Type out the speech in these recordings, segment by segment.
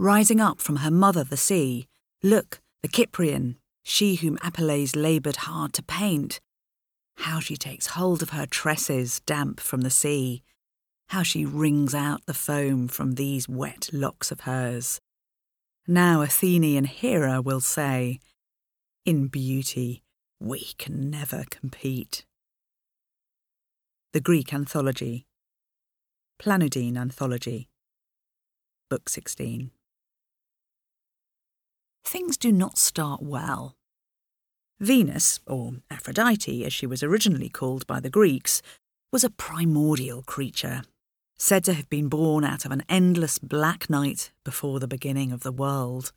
Rising up from her mother, the sea, look, the Cyprian, she whom Apelles laboured hard to paint. How she takes hold of her tresses, damp from the sea. How she wrings out the foam from these wet locks of hers. Now Athenian Hera will say, In beauty, we can never compete. The Greek Anthology, Planudean Anthology, Book 16. Things do not start well. Venus, or Aphrodite as she was originally called by the Greeks, was a primordial creature, said to have been born out of an endless black night before the beginning of the world.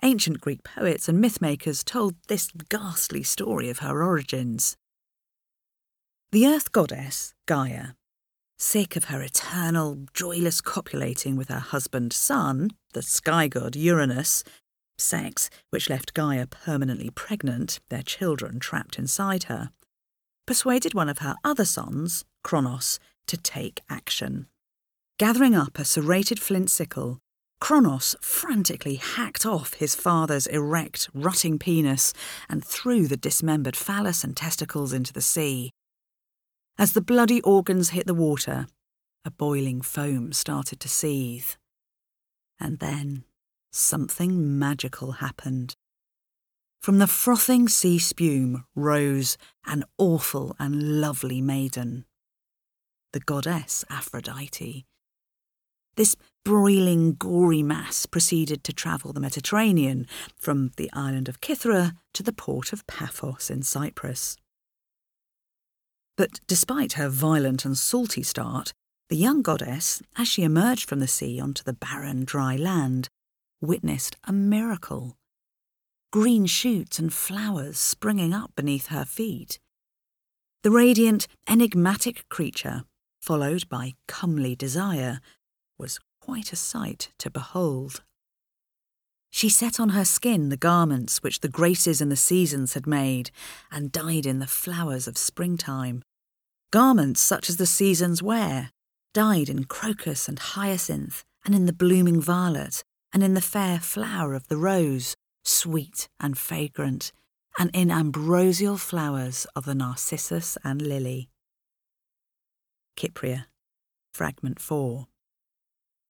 Ancient Greek poets and mythmakers told this ghastly story of her origins. The earth goddess, Gaia, sick of her eternal, joyless copulating with her husband son, the sky god Uranus, sex which left Gaia permanently pregnant, their children trapped inside her, persuaded one of her other sons, Kronos, to take action. Gathering up a serrated flint sickle, Kronos frantically hacked off his father's erect, rutting penis and threw the dismembered phallus and testicles into the sea, as the bloody organs hit the water, a boiling foam started to seethe. And then something magical happened. From the frothing sea spume rose an awful and lovely maiden, the goddess Aphrodite. This broiling, gory mass proceeded to travel the Mediterranean from the island of Kythera to the port of Paphos in Cyprus. But despite her violent and salty start, the young goddess, as she emerged from the sea onto the barren, dry land, witnessed a miracle. Green shoots and flowers springing up beneath her feet. The radiant, enigmatic creature, followed by comely desire, was quite a sight to behold. She set on her skin the garments which the graces and the seasons had made, and dyed in the flowers of springtime. Garments such as the seasons wear, dyed in crocus and hyacinth, and in the blooming violet, and in the fair flower of the rose, sweet and fragrant, and in ambrosial flowers of the narcissus and lily. Cypria, Fragment 4.